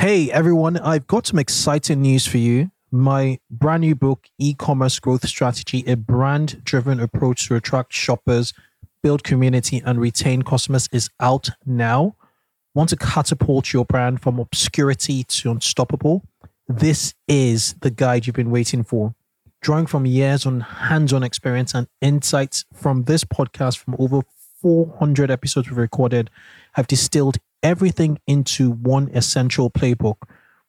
Hey everyone, I've got some exciting news for you. My brand new book, E Commerce Growth Strategy, a brand driven approach to attract shoppers, build community, and retain customers, is out now. Want to catapult your brand from obscurity to unstoppable? This is the guide you've been waiting for. Drawing from years on hands on experience and insights from this podcast from over 400 episodes we've recorded, I've distilled everything into one essential playbook.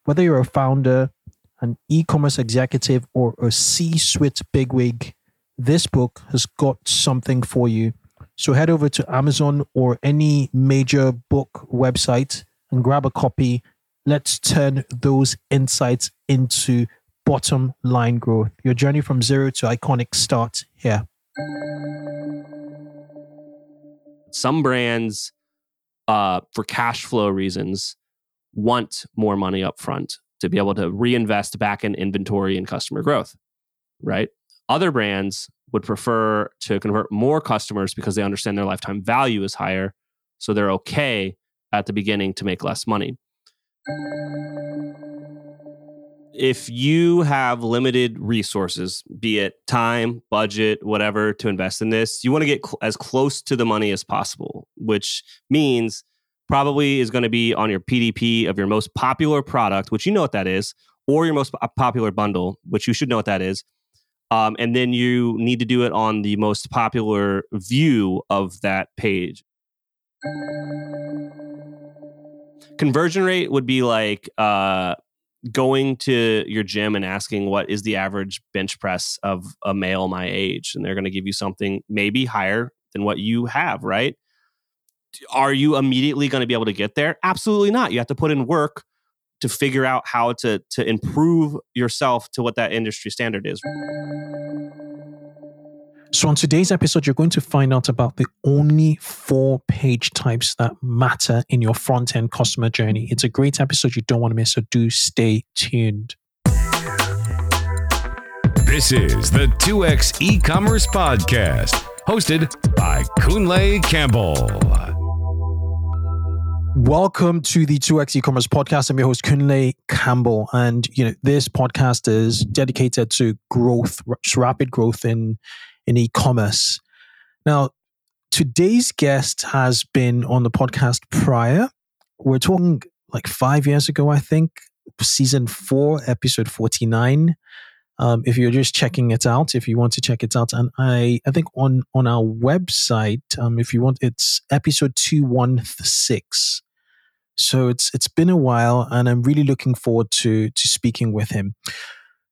Whether you're a founder, an e commerce executive, or a C suite bigwig, this book has got something for you. So head over to Amazon or any major book website and grab a copy. Let's turn those insights into bottom line growth. Your journey from zero to iconic starts here. Some brands uh, for cash flow reasons, want more money up front to be able to reinvest back in inventory and customer growth, right? Other brands would prefer to convert more customers because they understand their lifetime value is higher. So they're okay at the beginning to make less money. If you have limited resources, be it time, budget, whatever, to invest in this, you want to get cl- as close to the money as possible, which means probably is going to be on your PDP of your most popular product, which you know what that is, or your most popular bundle, which you should know what that is. Um, and then you need to do it on the most popular view of that page. Conversion rate would be like uh, going to your gym and asking what is the average bench press of a male my age and they're going to give you something maybe higher than what you have right? Are you immediately going to be able to get there? Absolutely not. You have to put in work to figure out how to to improve yourself to what that industry standard is so, on today's episode, you're going to find out about the only four page types that matter in your front end customer journey. It's a great episode you don't want to miss, so do stay tuned. This is the 2x e commerce podcast, hosted by Kunle Campbell. Welcome to the 2x e-commerce podcast. I'm your host Kunle Campbell, and you know this podcast is dedicated to growth, rapid growth in in e commerce. Now, today's guest has been on the podcast prior. We're talking like five years ago, I think, season four, episode 49. Um, if you're just checking it out, if you want to check it out, and I, I think on on our website, um, if you want, it's episode two one six. So it's it's been a while, and I'm really looking forward to to speaking with him.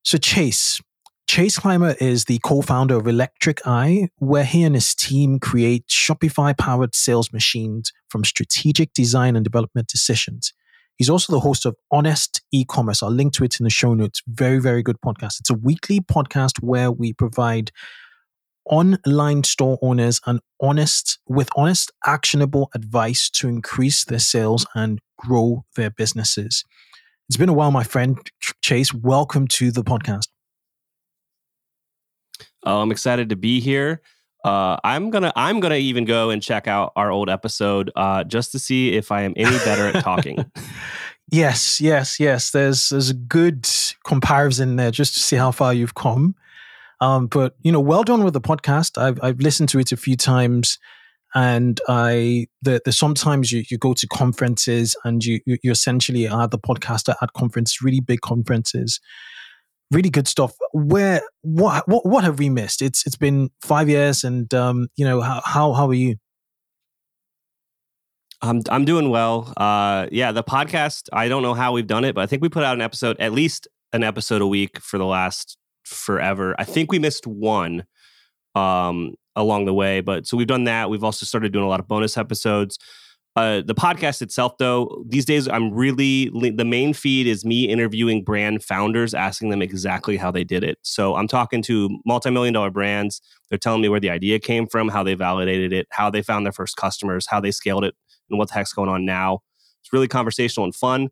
So Chase, Chase Clymer is the co-founder of Electric Eye, where he and his team create Shopify-powered sales machines from strategic design and development decisions. He's also the host of Honest E-commerce. I'll link to it in the show notes. Very, very good podcast. It's a weekly podcast where we provide online store owners and honest with honest actionable advice to increase their sales and grow their businesses. It's been a while, my friend Chase. Welcome to the podcast. Uh, I'm excited to be here. Uh, I'm gonna I'm gonna even go and check out our old episode uh, just to see if I am any better at talking. yes, yes, yes. There's there's a good comparison there just to see how far you've come. Um, but you know, well done with the podcast. I've I've listened to it a few times, and I the, the sometimes you, you go to conferences and you you, you essentially are the podcaster at conferences, really big conferences, really good stuff. Where what what what have we missed? It's it's been five years, and um, you know how how how are you? I'm I'm doing well. Uh, yeah, the podcast. I don't know how we've done it, but I think we put out an episode, at least an episode a week for the last forever. I think we missed one um, along the way, but so we've done that. We've also started doing a lot of bonus episodes. Uh, the podcast itself, though, these days I'm really the main feed is me interviewing brand founders, asking them exactly how they did it. So I'm talking to multi-million dollar brands. They're telling me where the idea came from, how they validated it, how they found their first customers, how they scaled it, and what the heck's going on now. It's really conversational and fun.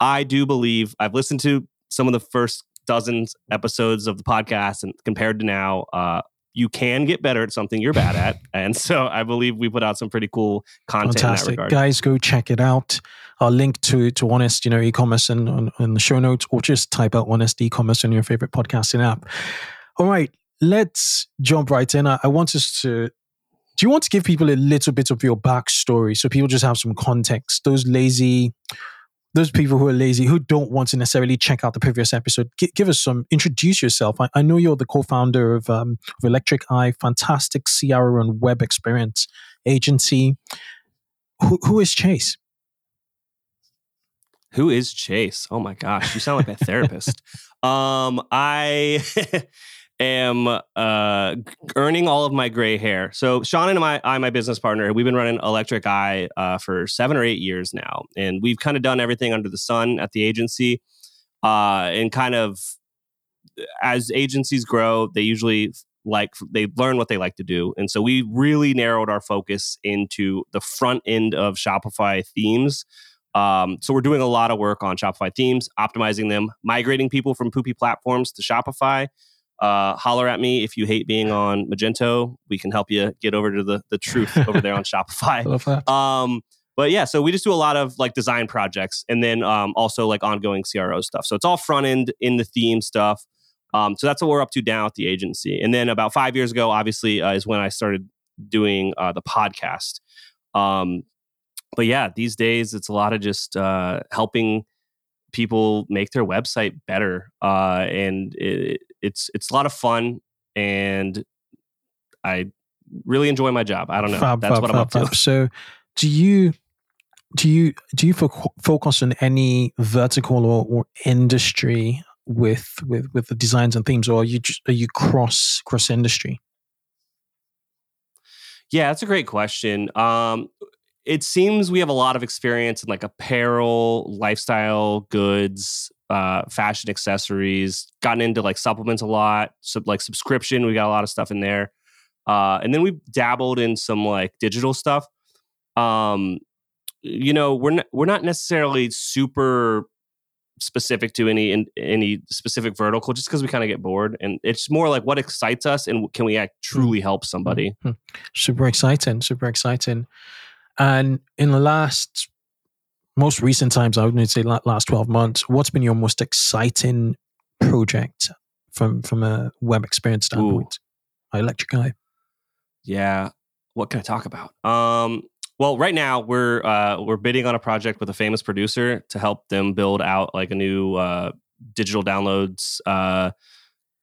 I do believe I've listened to some of the first dozens episodes of the podcast, and compared to now, uh, you can get better at something you're bad at. And so I believe we put out some pretty cool content Fantastic. in that regard. Guys, go check it out. I'll link to to Honest, you know, e-commerce in, in, in the show notes, or just type out Honest e-commerce in your favorite podcasting app. All right, let's jump right in. I, I want us to. Do you want to give people a little bit of your backstory so people just have some context? Those lazy, those people who are lazy, who don't want to necessarily check out the previous episode, G- give us some. Introduce yourself. I, I know you're the co-founder of, um, of Electric Eye, fantastic CRO and web experience agency. Who, who is Chase? Who is Chase? Oh my gosh, you sound like a therapist. Um, I am uh, earning all of my gray hair. So Sean and my, I, my business partner, we've been running Electric Eye uh, for seven or eight years now, and we've kind of done everything under the sun at the agency. Uh, and kind of as agencies grow, they usually like they learn what they like to do, and so we really narrowed our focus into the front end of Shopify themes. Um, so we're doing a lot of work on Shopify themes, optimizing them, migrating people from poopy platforms to Shopify. Uh, holler at me if you hate being on Magento. We can help you get over to the the truth over there on Shopify. Love that. Um, but yeah, so we just do a lot of like design projects and then um, also like ongoing CRO stuff. So it's all front end in the theme stuff. Um, so that's what we're up to now at the agency. And then about five years ago, obviously, uh, is when I started doing uh, the podcast. Um, but yeah, these days it's a lot of just uh, helping people make their website better, uh, and it, it's it's a lot of fun, and I really enjoy my job. I don't know. Fab, That's fab, what I'm fab, up to. So, do you do you do you fo- focus on any vertical or, or industry with with with the designs and themes, or are you just, are you cross cross industry? Yeah, that's a great question. Um, it seems we have a lot of experience in like apparel, lifestyle goods, uh, fashion accessories. Gotten into like supplements a lot, so like subscription. We got a lot of stuff in there, uh, and then we dabbled in some like digital stuff. Um, you know, we're not, we're not necessarily super specific to any in, any specific vertical, just because we kind of get bored, and it's more like what excites us and can we act, truly help somebody. Hmm. Super exciting, super exciting. And in the last, most recent times, I would say last twelve months, what's been your most exciting project from from a web experience standpoint? Electric Eye. Yeah. What can I talk about? Um, well, right now we're uh, we're bidding on a project with a famous producer to help them build out like a new uh, digital downloads uh,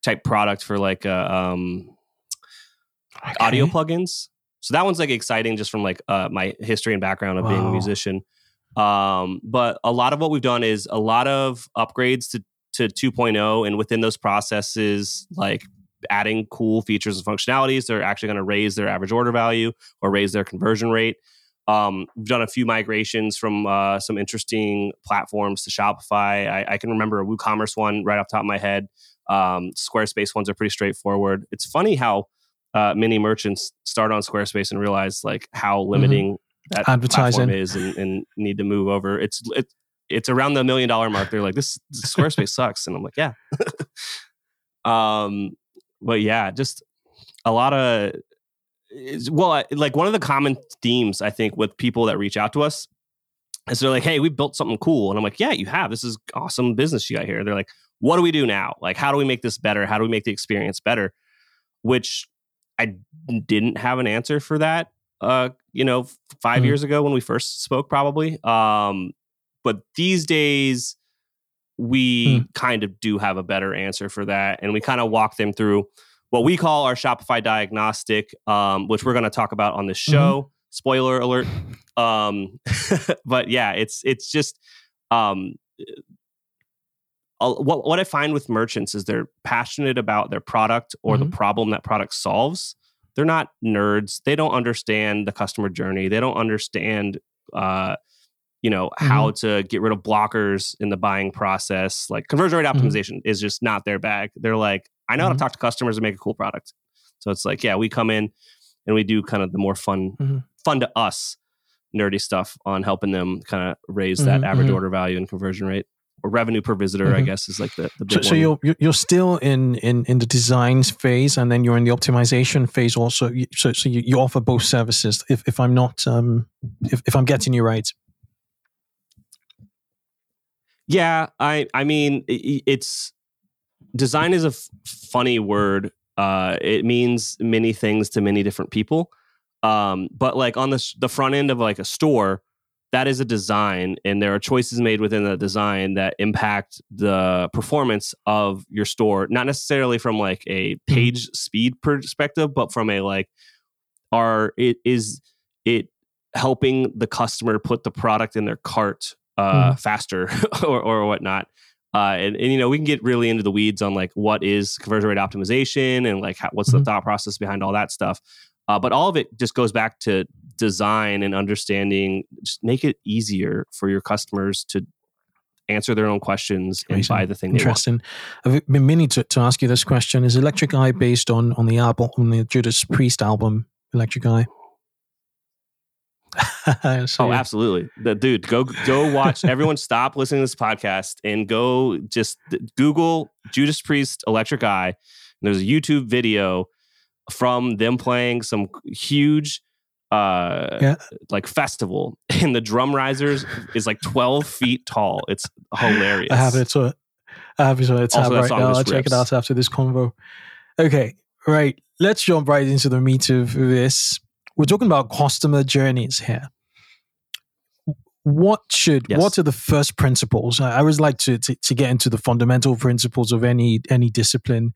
type product for like uh, um, audio plugins. So that one's like exciting just from like uh, my history and background of being a musician. Um, but a lot of what we've done is a lot of upgrades to to 2.0, and within those processes, like adding cool features and functionalities, they're actually going to raise their average order value or raise their conversion rate. Um, we've done a few migrations from uh, some interesting platforms to Shopify. I, I can remember a WooCommerce one right off the top of my head. Um, Squarespace ones are pretty straightforward. It's funny how uh, many merchants start on Squarespace and realize like how limiting that Advertising. platform is and, and need to move over. It's it, it's around the million dollar mark. They're like, this, Squarespace sucks, and I'm like, yeah. um, but yeah, just a lot of well, I- like one of the common themes I think with people that reach out to us is they're like, hey, we built something cool, and I'm like, yeah, you have. This is awesome business you got here. They're like, what do we do now? Like, how do we make this better? How do we make the experience better? Which I didn't have an answer for that. Uh, you know, f- 5 Mhm. years ago when we first spoke, probably. Um, but these days, we kind of do have a better answer for that, and we kind of walk them through what we call our Shopify diagnostic, um, which we're going to talk about on this show. Spoiler alert. Um, but yeah, it's it's just um, what what I find with merchants is they're passionate about their product or Mhm. the problem that product solves. They're not nerds. They don't understand the customer journey. They don't understand, uh, you know, how to get rid of blockers in the buying process. Like conversion rate Mhm. optimization is just not their bag. They're like, I know how to talk to customers and make a cool product. So it's like, yeah, we come in and we do kind of the more fun, Mhm. fun to us, nerdy stuff on helping them kind of raise that average order value and conversion rate. Or revenue per visitor, mm-hmm. I guess is like the, the so, so, you're you're still in in in the designs phase, and then you're in the optimization phase also. So so you, you offer both services. If if I'm not um if if I'm getting you right. Yeah, I I mean it's design is a f- funny word. Uh, it means many things to many different people. Um, but like on the the front end of like a store, that is a design and there are choices made within the design that impact the performance of your store not necessarily from like a mm-hmm. page speed perspective but from a like are it is it helping the customer put the product in their cart uh, mm. faster or, or whatnot uh, and, and, you know we can get really into the weeds on like what is conversion rate optimization and like how, what's mm-hmm. the thought process behind all that stuff uh, but all of it just goes back to design and understanding. Just make it easier for your customers to answer their own questions and Amazing. buy the thing. They want. Interesting. I've been meaning to, to ask you this question: Is Electric Eye based on on the album on the Judas Priest album, Electric Eye? Oh, so, oh, absolutely. The dude, go go watch. everyone, stop listening to this podcast and go just Google Judas Priest Electric Eye. And there's a YouTube video from them playing some huge uh yeah. like festival and the drum risers is like 12 feet tall. It's hilarious. I have it so i have it so it's right now. i'll check it out after this convo. Okay right. Let's jump right into the meat of this. We're talking about customer journeys here. What should yes. what are the first principles? I always like to, to to get into the fundamental principles of any any discipline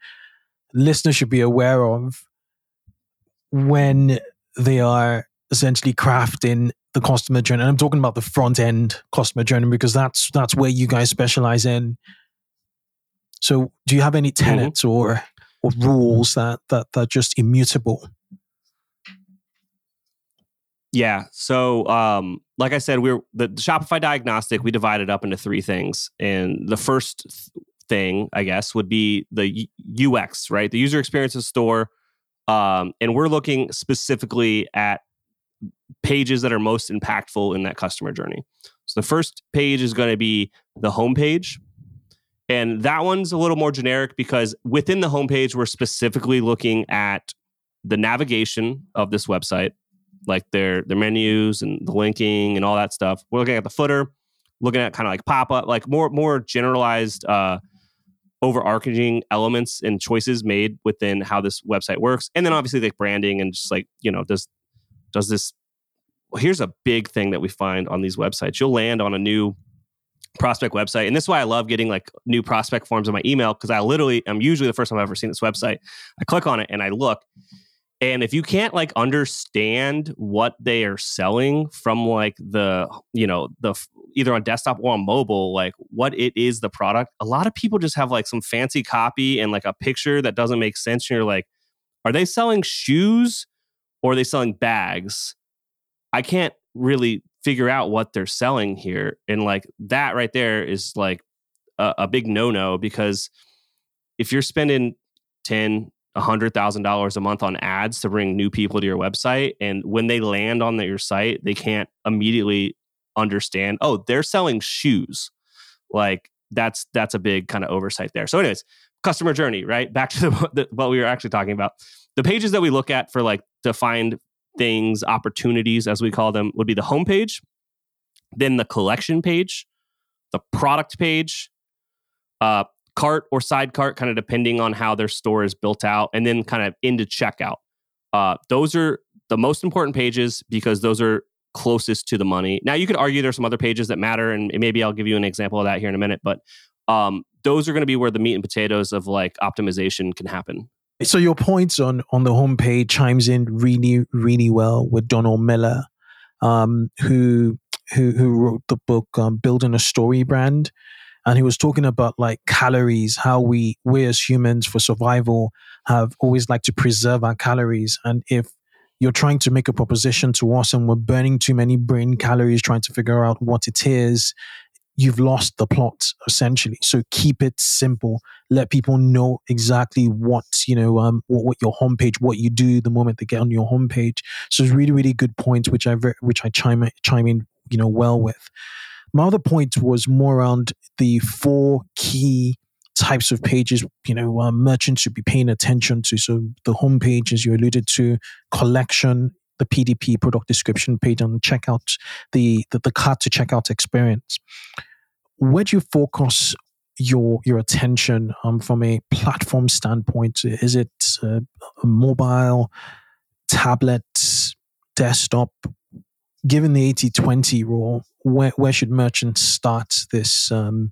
listeners should be aware of when they are essentially crafting the customer journey. And I'm talking about the front end customer journey because that's that's where you guys specialize in. So, do you have any mm-hmm. tenets mm-hmm. or or rules that that that are just immutable? Yeah. So, um, like I said, we're the, the Shopify diagnostic. We divided up into three things, and the first th- thing, I guess, would be the UX, right? The user experience of store. Um, and we're looking specifically at pages that are most impactful in that customer journey. So the first page is going to be the homepage. And that one's a little more generic because within the homepage, we're specifically looking at the navigation of this website, like their their menus and the linking and all that stuff. We're looking at the footer, looking at kind of like pop up, like more more generalized uh, overarching elements and choices made within how this website works. And then obviously like branding and just like you know does does this well, here's a big thing that we find on these websites. You'll land on a new prospect website. And this is why i love getting like new prospect forms in my email because i literally am usually the first time i've ever seen this website. I click on it and i look and if you can't like understand what they are selling from like the you know the either on desktop or on mobile like what it is the product a lot of people just have like some fancy copy and like a picture that doesn't make sense and you're like are they selling shoes or are they selling bags? I can't really figure out what they're selling here and like that right there is like a, a big no-no because if you're spending 10 $100,000 a month on ads to bring new people to your website. And when they land on the, your site, they can't immediately understand, oh, they're selling shoes. Like that's that's a big kind of oversight there. So, anyways, customer journey, right? Back to the, the, what we were actually talking about. The pages that we look at for like to find things, opportunities, as we call them, would be the homepage, then the collection page, the product page, uh, cart or side cart, kind of depending on how their store is built out, and then kind of into checkout. Uh, those are the most important pages because those are closest to the money. Now, you could argue there's some other pages that matter, and maybe I'll give you an example of that here in a minute. But um, those are going to be where the meat and potatoes of like optimization can happen. So your points on on the homepage chimes in really, really well with Donald Miller, um, who who who wrote the book um, "Building a Story Brand." And he was talking about like calories how we we as humans for survival have always like to preserve our calories. And if you're trying to make a proposition to us and we're burning too many brain calories trying to figure out what it is you've lost the plot essentially. So keep it simple. Let people know exactly what you know um, what, what, your homepage what you do the moment they get on your homepage. So it's really really good points which i which i chime chime in you know well with my other point was more around the four key types of pages you know uh, merchants should be paying attention to. So the homepage as you alluded to collection the pdp product description page and checkout the, the the cart to checkout experience. Where do you focus your your attention um, from a platform standpoint? Is it uh, mobile tablet desktop? Given the 80-20 rule where, where should merchants start this um,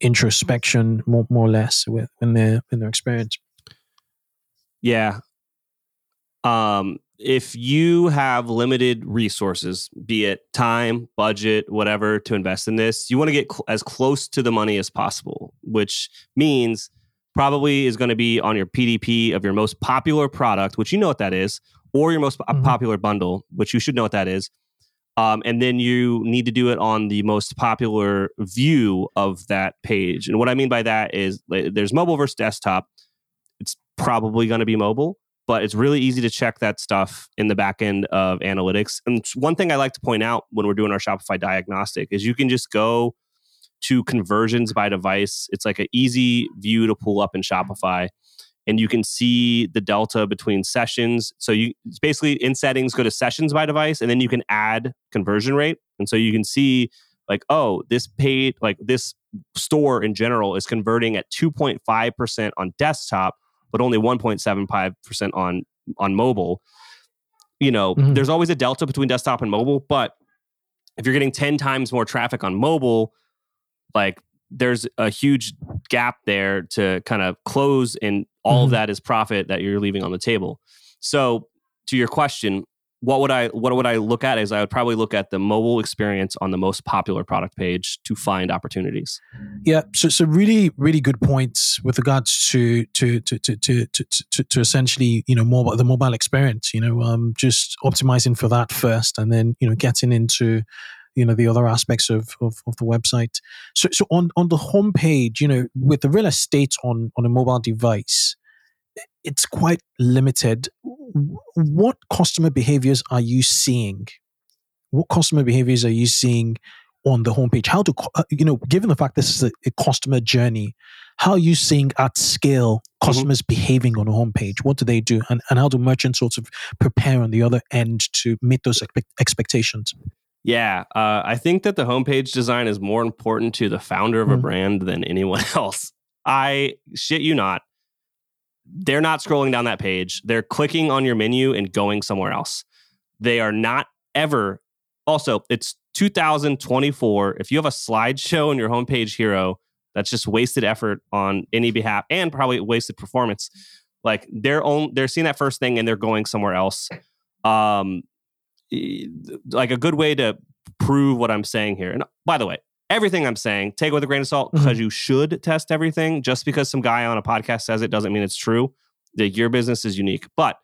introspection more, more or less with in their in their experience yeah um if you have limited resources be it time budget whatever to invest in this you want to get cl- as close to the money as possible which means probably is going to be on your pdp of your most popular product which you know what that is or your most mm-hmm. popular bundle which you should know what that is um, and then you need to do it on the most popular view of that page. And what I mean by that is there's mobile versus desktop. It's probably going to be mobile, but it's really easy to check that stuff in the back end of analytics. And one thing I like to point out when we're doing our Shopify diagnostic is you can just go to conversions by device. It's like an easy view to pull up in Shopify and you can see the delta between sessions. So you basically in settings go to sessions by device, and then you can add conversion rate, and so you can see like oh this paid like this store in general is converting at 2.5 percent on desktop, but only 1.75 percent on on mobile. You know, mm-hmm. there's always a delta between desktop and mobile, but if you're getting 10 times more traffic on mobile, like there's a huge gap there to kind of close and all mm-hmm. of that is profit that you're leaving on the table so to your question what would i what would i look at is i would probably look at the mobile experience on the most popular product page to find opportunities yeah so so really really good points with regards to to to to to to, to, to essentially you know mobile the mobile experience you know um just optimizing for that first and then you know getting into you know the other aspects of, of, of the website. So so on on the homepage, you know, with the real estate on on a mobile device, it's quite limited. What customer behaviors are you seeing? What customer behaviors are you seeing on the homepage? How to uh, you know, given the fact this is a, a customer journey, how are you seeing at scale mm-hmm. customers mm-hmm. behaving on a homepage? What do they do, and and how do merchants sort of prepare on the other end to meet those expectations? Yeah, uh, I think that the homepage design is more important to the founder of a mm. brand than anyone else. I shit you not. They're not scrolling down that page. They're clicking on your menu and going somewhere else. They are not ever. Also, it's 2024. If you have a slideshow in your homepage hero, that's just wasted effort on any behalf and probably wasted performance. Like they're on, they're seeing that first thing and they're going somewhere else. Um, like a good way to prove what I'm saying here. And by the way, everything I'm saying, take it with a grain of salt because mm-hmm. you should test everything. Just because some guy on a podcast says it doesn't mean it's true. That your business is unique, but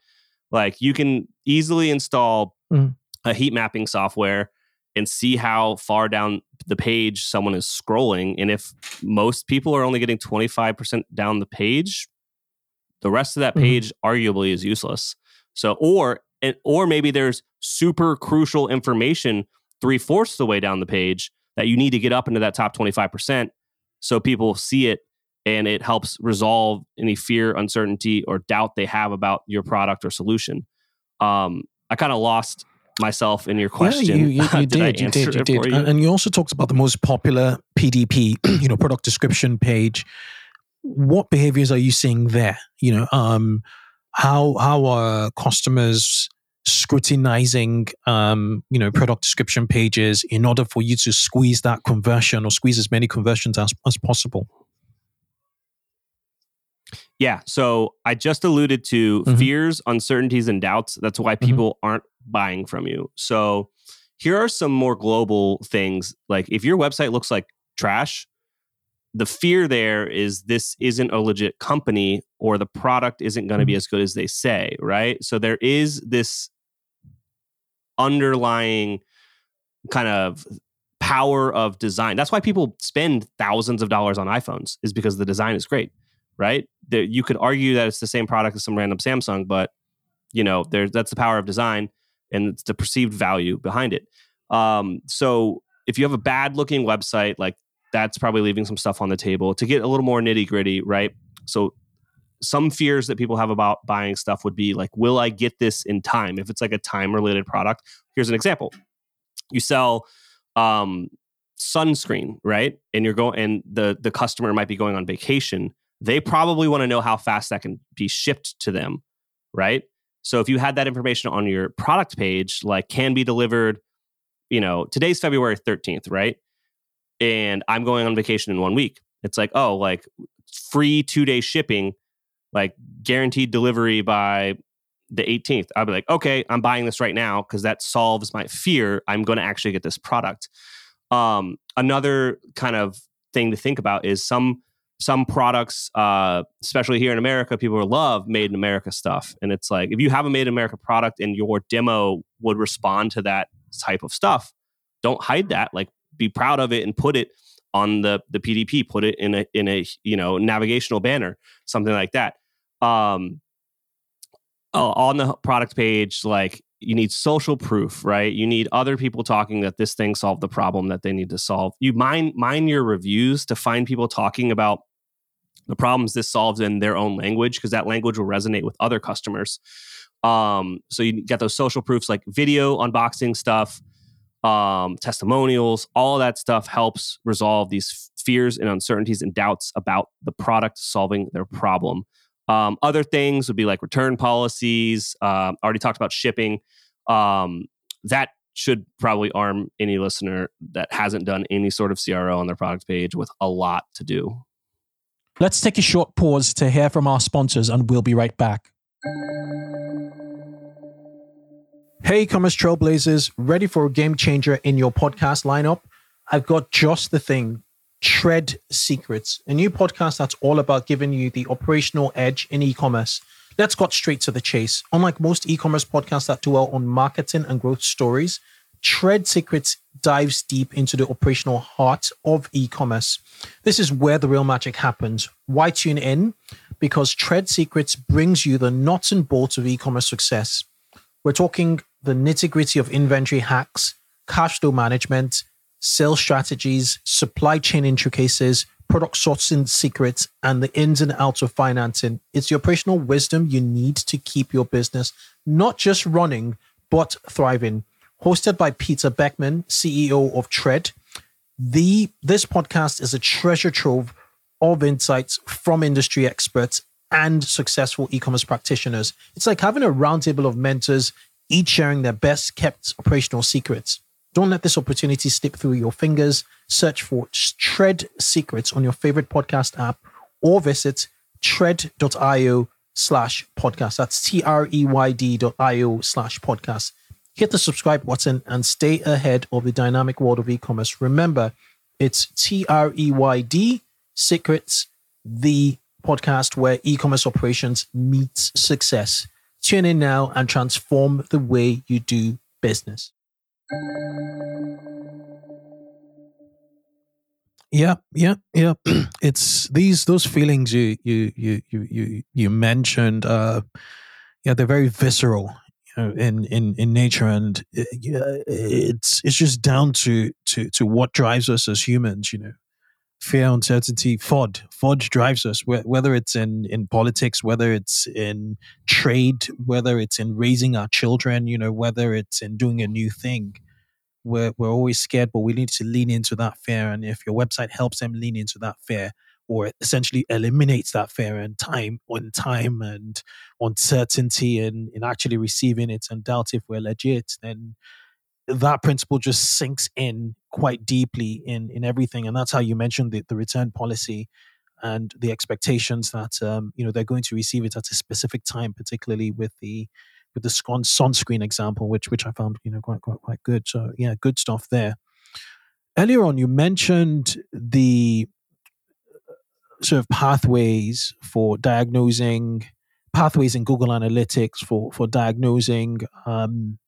like you can easily install mm. a heat mapping software and see how far down the page someone is scrolling. And if most people are only getting 25% down the page, the rest of that mm-hmm. page mm-hmm. arguably is useless. So, or and, or maybe there's super crucial information three fourths of the way down the page that you need to get up into that top 25% so people see it and it helps resolve any fear, uncertainty, or doubt they have about your product or solution. Um, I kind of lost myself in your question. Yeah, you, you, you did, did you did, you did. You? And you also talked about the most popular PDP, you know, product description page. What behaviors are you seeing there? You know, um, how how are customers scrutinizing um, you know product description pages in order for you to squeeze that conversion or squeeze as many conversions as, as possible yeah so i just alluded to mm-hmm. fears uncertainties and doubts that's why mm-hmm. people mm-hmm. aren't buying from you so here are some more global things like if your website looks like trash the fear there is this isn't a legit company or the product isn't going to be mm-hmm. as good as they say, right? So there is this underlying kind of power of design. That's why people spend thousands of dollars on iPhones is because the design is great, right? There, you could argue that it's the same product as some random Samsung, but you know, there's that's the power of design and it's the perceived value behind it. Um, so if you have a bad looking website, like that's probably leaving some stuff on the table. To get a little more nitty gritty, right? So some fears that people have about buying stuff would be like, will I get this in time? If it's like a time related product, here's an example. You sell um, sunscreen, right? And you're going, and the the customer might be going on vacation. They probably want to know how fast that can be shipped to them, right? So if you had that information on your product page, like can be delivered, you know, today's February 13th, right? And I'm going on vacation in one week. It's like, oh, like free two day shipping like guaranteed delivery by the 18th. I'll be like, okay, I'm buying this right now because that solves my fear. I'm going to actually get this product. Um, another kind of thing to think about is some some products, uh, especially here in America, people love made in America stuff. And it's like if you have a made in America product and your demo would respond to that type of stuff, don't hide that. Like be proud of it and put it on the the PDP, put it in a in a you know navigational banner, something like that um, uh, on the product page, like you need social proof, right? You need other people talking that this thing solved the problem that they need to solve. You mine mine your reviews to find people talking about the problems this solves in their own language because that language will resonate with other customers. Um, so you get those social proofs like video unboxing stuff, um, testimonials, all that stuff helps resolve these fears and uncertainties and doubts about the product solving their problem. Um, other things would be like return policies. Uh, already talked about shipping. Um, that should probably arm any listener that hasn't done any sort of CRO on their product page with a lot to do. Let's take a short pause to hear from our sponsors, and we'll be right back. Hey, commerce trailblazers, ready for a game changer in your podcast lineup? I've got just the thing Treyd Secrets, a new podcast that's all about giving you the operational edge in e commerce. Let's get straight to the chase. Unlike most e commerce podcasts that dwell on marketing and growth stories, Treyd Secrets dives deep into the operational heart of e commerce. This is where the real magic happens. Why tune in? Because Treyd Secrets brings you the nuts and bolts of e commerce success. We're talking the nitty gritty of inventory hacks, cash flow management, sales strategies, supply chain intricacies, product sourcing secrets, and the ins and outs of financing. It's the operational wisdom you need to keep your business not just running, but thriving. Hosted by Peter Beckman, CEO of Treyd, the this podcast is a treasure trove of insights from industry experts and successful e-commerce practitioners. It's like having a roundtable of mentors, each sharing their best kept operational secrets. Don't let this opportunity slip through your fingers. Search for Treyd Secrets on your favorite podcast app or visit treyd.io slash podcast. That's T R E Y D.io slash podcast. Hit the subscribe button and stay ahead of the dynamic world of e commerce. Remember, it's T R E Y D Secrets, the podcast where e commerce operations meets success. Tune in now and transform the way you do business. Yeah, yeah, yeah. It's these those feelings you you you you you you mentioned. Uh, yeah, they're very visceral, you know, in in in nature, and it, uh, it's it's just down to to to what drives us as humans. You know, fear, uncertainty, FUD. FUD drives us, whether it's in, in politics, whether it's in trade, whether it's in raising our children, you know, whether it's in doing a new thing. We're, we're always scared, but we need to lean into that fear. And if your website helps them lean into that fear, or essentially eliminates that fear and time on time and uncertainty and in actually receiving it and doubt if we're legit, then that principle just sinks in quite deeply in in everything and that's how you mentioned the, the return policy and the expectations that um, you know they're going to receive it at a specific time particularly with the with the sunscreen example which which i found you know quite quite quite good. So yeah good stuff there. Earlier on you mentioned the sort of pathways for diagnosing pathways in google analytics for for diagnosing um,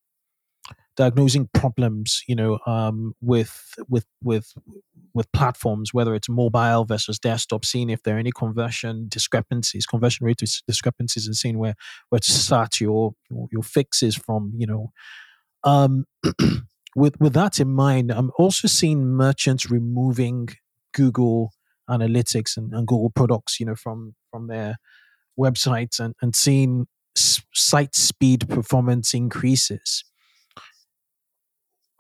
diagnosing problems, you know, um, with with with with platforms, whether it's mobile versus desktop, seeing if there are any conversion discrepancies, conversion rate discrepancies, and seeing where where to start your your, fixes from, you know. Um, with with that in mind, I'm also seeing merchants removing Google Analytics and, and Google products, you know, from from their websites and and seeing site speed performance increases.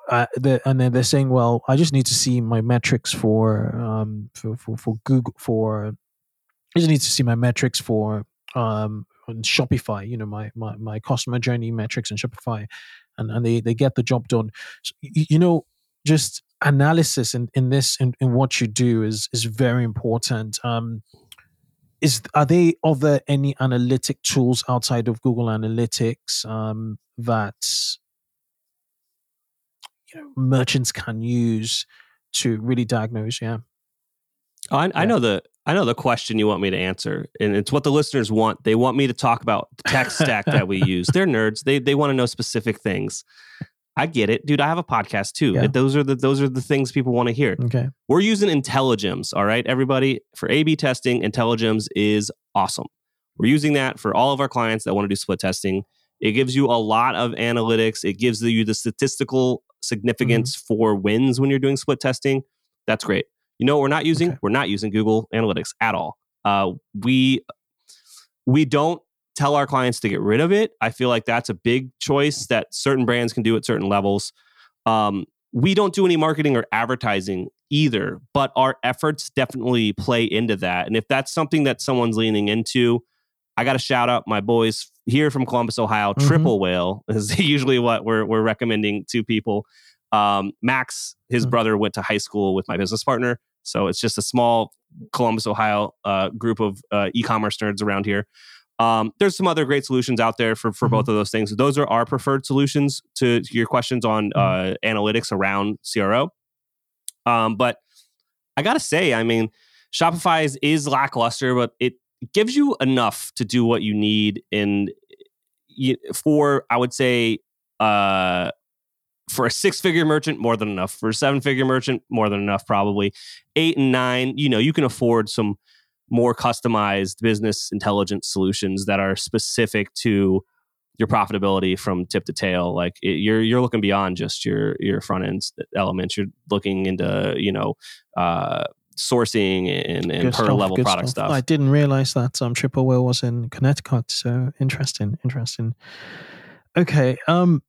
Uh, the, and then they're saying, well, I just need to see my metrics for um for for, for Google for I just need to see my metrics for um on Shopify, you know, my my my customer journey metrics in Shopify, and and they they get the job done. So, you, know, just analysis in in this in, in what you do is is very important. Um, is are they are there any analytic tools outside of Google Analytics um, that you know, merchants can use to really diagnose? Yeah. Oh, I, yeah. I know the I know the question you want me to answer, and it's what the listeners want. They want me to talk about the tech stack that we use. They're nerds. They they want to know specific things. I get it, dude. I have a podcast too. Yeah. Those are the those are the things people want to hear. Okay. We're using Intelligems, all right, everybody. For A/B testing, Intelligems is awesome. We're using that for all of our clients that want to do split testing. It gives you a lot of analytics. It gives you the statistical significance mm-hmm. for wins when you're doing split testing. That's great. You know what we're not using? Okay. We're not using Google Analytics at all. Uh, we we don't tell our clients to get rid of it. I feel like that's a big choice that certain brands can do at certain levels. Um, we don't do any marketing or advertising either, but our efforts definitely play into that. And if that's something that someone's leaning into, I got to shout out my boys here from Columbus, Ohio. Mm-hmm. Triple Whale is usually what we're we're recommending to people. Um, Max, his mm-hmm. brother, went to high school with my business partner, so it's just a small Columbus, Ohio uh, group of uh, e-commerce nerds around here. Um, there's some other great solutions out there for, for mm-hmm. both of those things. Those are our preferred solutions to, to your questions on mm-hmm. uh, analytics around CRO. Um, but I gotta say, I mean, Shopify is, is lackluster, but it gives you enough to do what you need in for I would say uh, for a six figure merchant, more than enough. For a seven figure merchant, more than enough, probably. Eight and nine, you know, you can afford some more customized business intelligence solutions that are specific to your profitability from tip to tail. Like it, you're you're looking beyond just your your front end elements. You're looking into you know uh, sourcing and, and per stuff, level product stuff. stuff. I didn't realize that um, Triple Whale was in Connecticut. So interesting, interesting. Okay, um,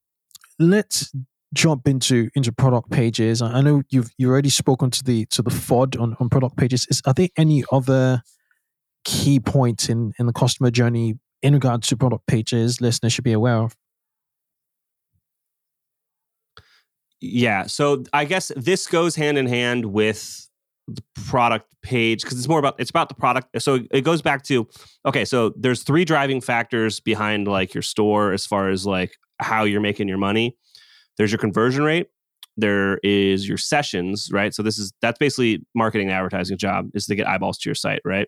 let's jump into into product pages i know you've you already spoken to the to the fud on, on product pages is are there any other key points in in the customer journey in regards to product pages listeners should be aware of yeah so i guess this goes hand in hand with the product page because it's more about it's about the product. So it goes back to okay so there's three driving factors behind like your store as far as like how you're making your money. There's your conversion rate. There is your sessions right? So this is that's basically marketing and advertising job is to get eyeballs to your site right?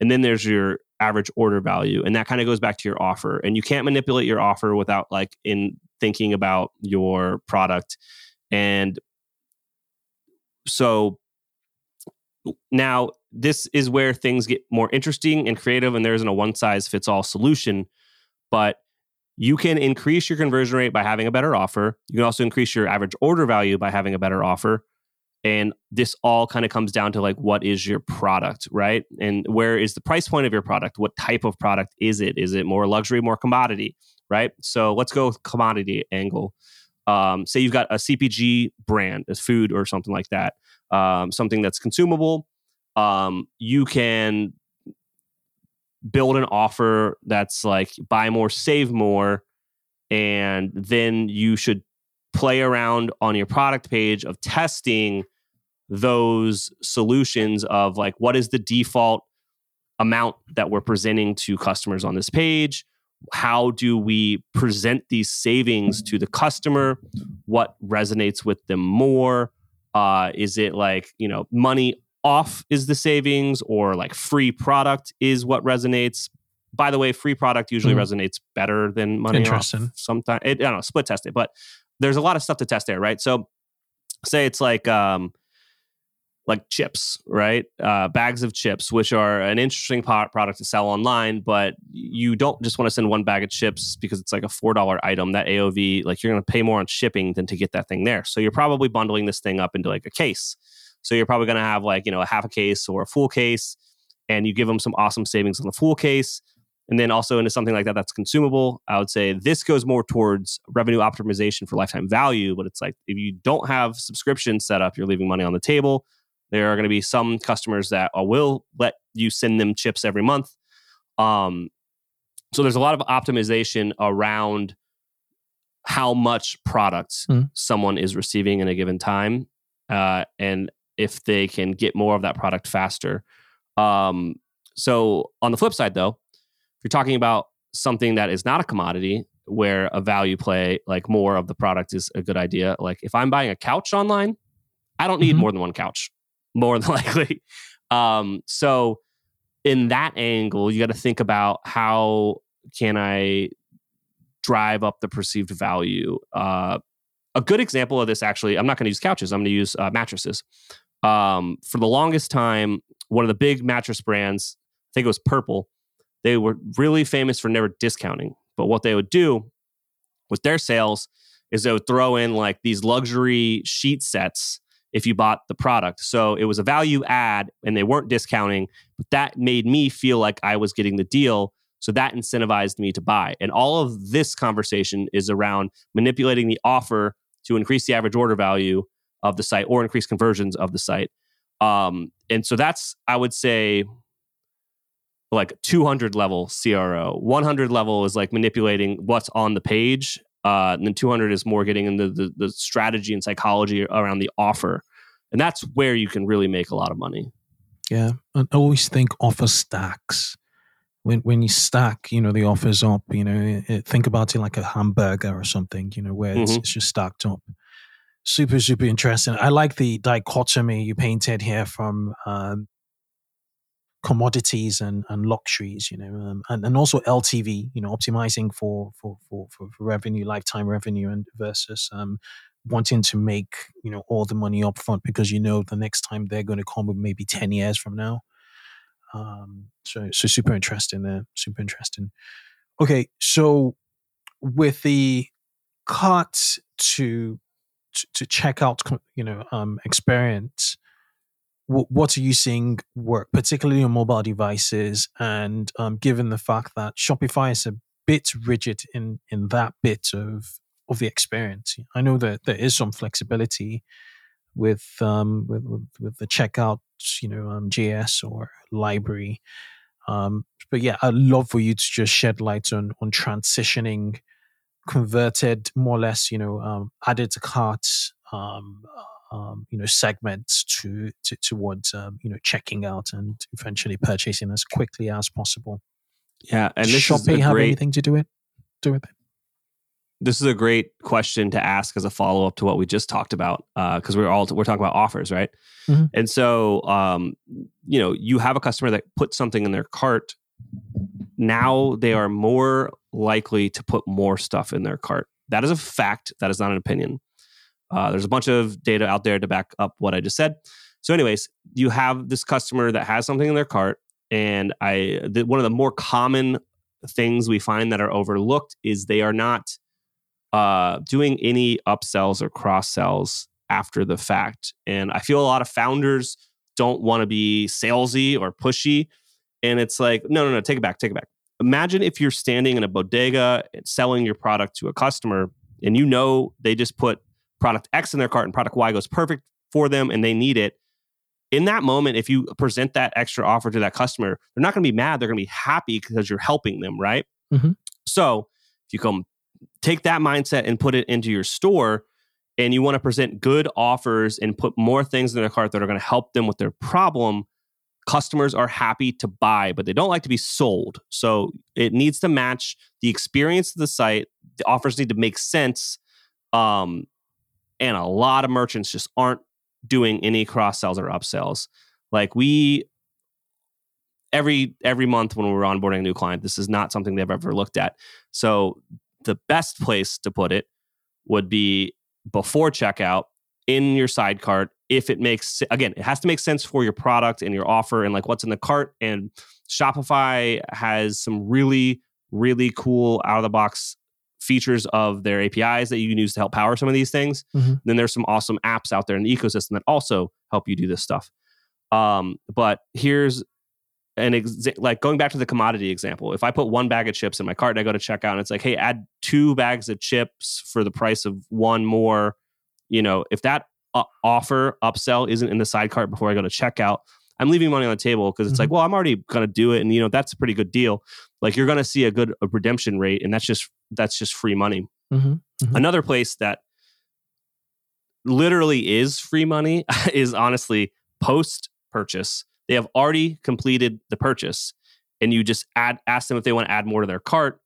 And then there's your average order value and that kind of goes back to your offer. And you can't manipulate your offer without like in thinking about your product. And so now this is where things get more interesting and creative and there isn't a one size fits all solution but you can increase your conversion rate by having a better offer. You can also increase your average order value by having a better offer. And this all kind of comes down to like, what is your product, right? And where is the price point of your product? What type of product is it? Is it more luxury, more commodity, right? So let's go with commodity angle. Um, say you've got a CPG brand, as food or something like that, um, something that's consumable. Um, you can build an offer that's like buy more, save more, and then you should play around on your product page of testing those solutions of like what is the default amount that we're presenting to customers on this page how do we present these savings to the customer what resonates with them more uh, is it like you know money off is the savings or like free product is what resonates. By the way, free product usually mm. resonates better than money Interesting. off. Sometimes I don't know, split test it, but there's a lot of stuff to test there, right? So say it's like um like chips, right? Uh, bags of chips, which are an interesting product to sell online, but you don't just want to send one bag of chips because it's like a $4 item. That AOV, like you're going to pay more on shipping than to get that thing there. So you're probably bundling this thing up into like a case. So you're probably going to have like, you know, a half a case or a full case, and you give them some awesome savings on the full case. And then also into something like that that's consumable, I would say this goes more towards revenue optimization for lifetime value. But it's like if you don't have subscription set up, you're leaving money on the table there are going to be some customers that uh, will let you send them chips every month. Um, so there's a lot of optimization around how much product mm. someone is receiving in a given time, uh, and if they can get more of that product faster. Um, so on the flip side, though, if you're talking about something that is not a commodity, where a value play like more of the product is a good idea. Like if I'm buying a couch online, I don't need mm-hmm. more than one couch more than likely. Um, so in that angle, you got to think about how can I drive up the perceived value. Uh, a good example of this, actually, I'm not going to use couches. I'm going to use uh, mattresses. Um, for the longest time, one of the big mattress brands, I think it was Purple, they were really famous for never discounting. But what they would do with their sales is they would throw in like these luxury sheet sets if you bought the product. So it was a value add and they weren't discounting, but that made me feel like I was getting the deal. So that incentivized me to buy. And all of this conversation is around manipulating the offer to increase the average order value of the site or increase conversions of the site. Um, and so that's, I would say, like 200 level CRO. 100 level is like manipulating what's on the page uh, and then 200 is more getting into the, the strategy and psychology around the offer. And that's where you can really make a lot of money. Yeah. I always think offer stacks. When, when you stack, you know, the offers up, you know, it, think about it like a hamburger or something, you know, where it's, mm-hmm. it's just stacked up super super interesting i like the dichotomy you painted here from um, commodities and, and luxuries, you know, um, and, and also LTV, you know, optimizing for, for, for, for revenue, lifetime revenue and versus um, wanting to make, you know, all the money up front because you know the next time they're going to come with maybe 10 years from now. Um, so, so super interesting there. Super interesting. Okay. So with the cut to, to, to check out, you know, um, experience, what are you seeing work, particularly on mobile devices? And um, given the fact that Shopify is a bit rigid in in that bit of of the experience, I know that there is some flexibility with um, with, with, with the checkout, you know, um, JS or library. Um, but yeah, I'd love for you to just shed light on on transitioning converted more or less, you know, um, added to carts, um, um, you know segments to, to towards um, you know checking out and eventually purchasing as quickly as possible. Yeah, and this Shopee have great, anything to do it do with it? This is a great question to ask as a follow up to what we just talked about because uh, we're all we're talking about offers, right? Mm-hmm. And so, um, you know, you have a customer that puts something in their cart. Now they are more likely to put more stuff in their cart. That is a fact. That is not an opinion. Uh, there's a bunch of data out there to back up what I just said. So, anyways, you have this customer that has something in their cart, and I the, one of the more common things we find that are overlooked is they are not uh, doing any upsells or cross sells after the fact. And I feel a lot of founders don't want to be salesy or pushy. And it's like, no, no, no, take it back, take it back. Imagine if you're standing in a bodega selling your product to a customer and you know they just put product X in their cart and product Y goes perfect for them and they need it. In that moment, if you present that extra offer to that customer, they're not going to be mad. They're going to be happy because you're helping them, right? Mm-hmm. So if you come take that mindset and put it into your store and you want to present good offers and put more things in their cart that are going to help them with their problem, customers are happy to buy, but they don't like to be sold. So it needs to match the experience of the site. The offers need to make sense. Um, and a lot of merchants just aren't doing any cross sells or upsells. Like we every every month when we're onboarding a new client, this is not something they've ever looked at. So the best place to put it would be before checkout in your side cart if it makes again, it has to make sense for your product and your offer and like what's in the cart. And Shopify has some really, really cool out of the box features of their APIs that you can use to help power some of these things. Mhm. Then there's some awesome apps out there in the ecosystem that also help you do this stuff. Um, but here's an exa- like going back to the commodity example. If I put one bag of chips in my cart and I go to checkout and it's like, hey, add two bags of chips for the price of one more, you know, if that uh, offer upsell isn't in the side cart before I go to checkout, I'm leaving money on the table because it's like, well, I'm already gonna do it, and you know that's a pretty good deal. Like you're gonna see a good a redemption rate, and that's just that's just free money. Mhm. Mhm. Another place that literally is free money is honestly post purchase. They have already completed the purchase, and you just add ask them if they want to add more to their cart.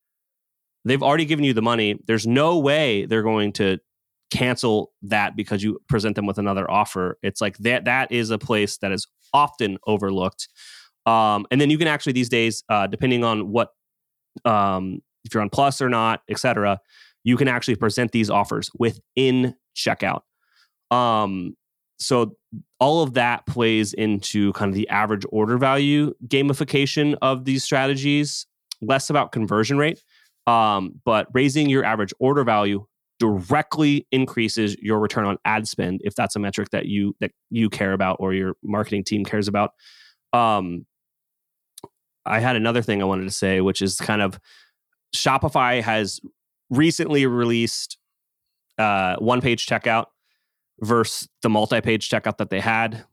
They've already given you the money. There's no way they're going to cancel that because you present them with another offer. It's like that that is a place that is often overlooked. Um, and then you can actually these days, uh, depending on what um, if you're on Plus or not, et cetera, you can actually present these offers within checkout. Um, so all of that plays into kind of the average order value gamification of these strategies, less about conversion rate, um, but raising your average order value directly increases your return on ad spend if that's a metric that you that you care about or your marketing team cares about. Um, I had another thing I wanted to say, which is kind of Shopify has recently released uh, one page checkout versus the multi page checkout that they had.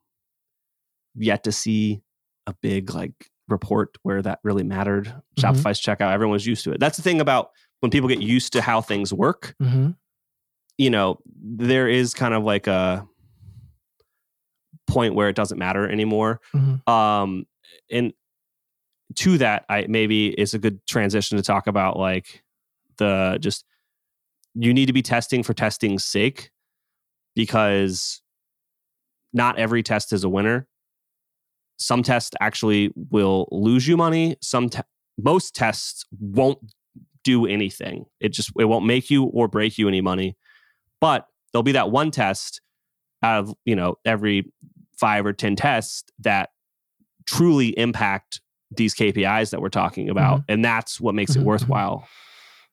Yet to see a big like report where that really mattered. Mhm. Shopify's checkout, everyone was used to it. That's the thing about when people get used to how things work. Mhm. You know, there is kind of like a point where it doesn't matter anymore. Mhm. Um, and to that, I maybe it's a good transition to talk about like the just you need to be testing for testing's sake because not every test is a winner. Some tests actually will lose you money. Some te- most tests won't do anything. It just it won't make you or break you any money. But there'll be that one test out of you know every five or ten tests that truly impact these KPIs that we're talking about, and that's what makes Mhm, it worthwhile.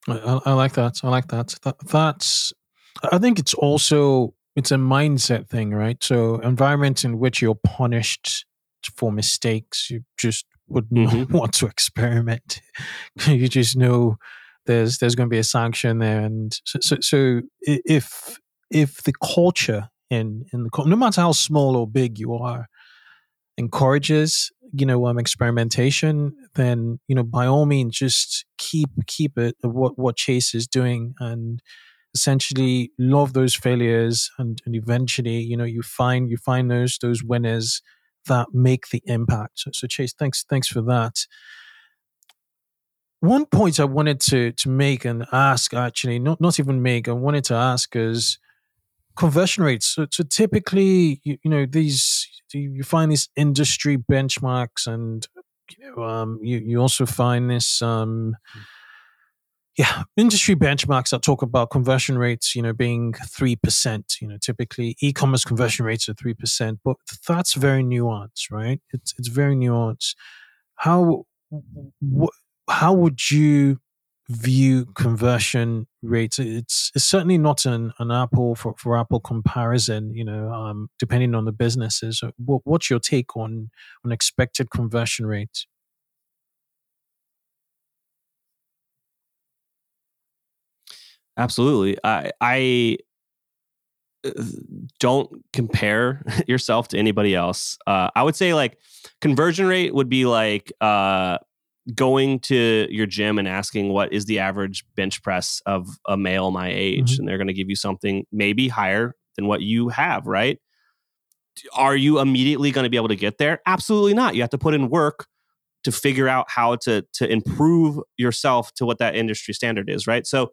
I, I- like that. I like that. that. That's. I think it's also it's a mindset thing, right? So environments in which you're punished for mistakes, you just would not Mhm. want to experiment. you just know there's there's going to be a sanction there, and so so, so if if the culture in in the no matter how small or big you are encourages you know um experimentation then you know by all means just keep keep it what what chase is doing and essentially love those failures and, and eventually you know you find you find those those winners that make the impact. So, so chase thanks thanks for that one point i wanted to to make and ask actually not not even make i wanted to ask is conversion rates. So, so typically you, you know these you find these industry benchmarks and you know um you, you also find this um yeah industry benchmarks that talk about conversion rates you know being 3% you know typically e-commerce conversion rates are 3% but that's very nuanced right? It's it's very nuanced. How wh- how would you view conversion rates it's it's certainly not an, an apple for, for apple comparison you know um depending on the businesses what, what's your take on on expected conversion rates Absolutely. I I uh, don't compare yourself to anybody else. Uh, I would say like conversion rate would be like uh, going to your gym and asking what is the average bench press of a male my age, Mhm. and they're going to give you something maybe higher than what you have. Right? Are you immediately going to be able to get there? Absolutely not. You have to put in work to figure out how to to improve yourself to what that industry standard is. Right? So.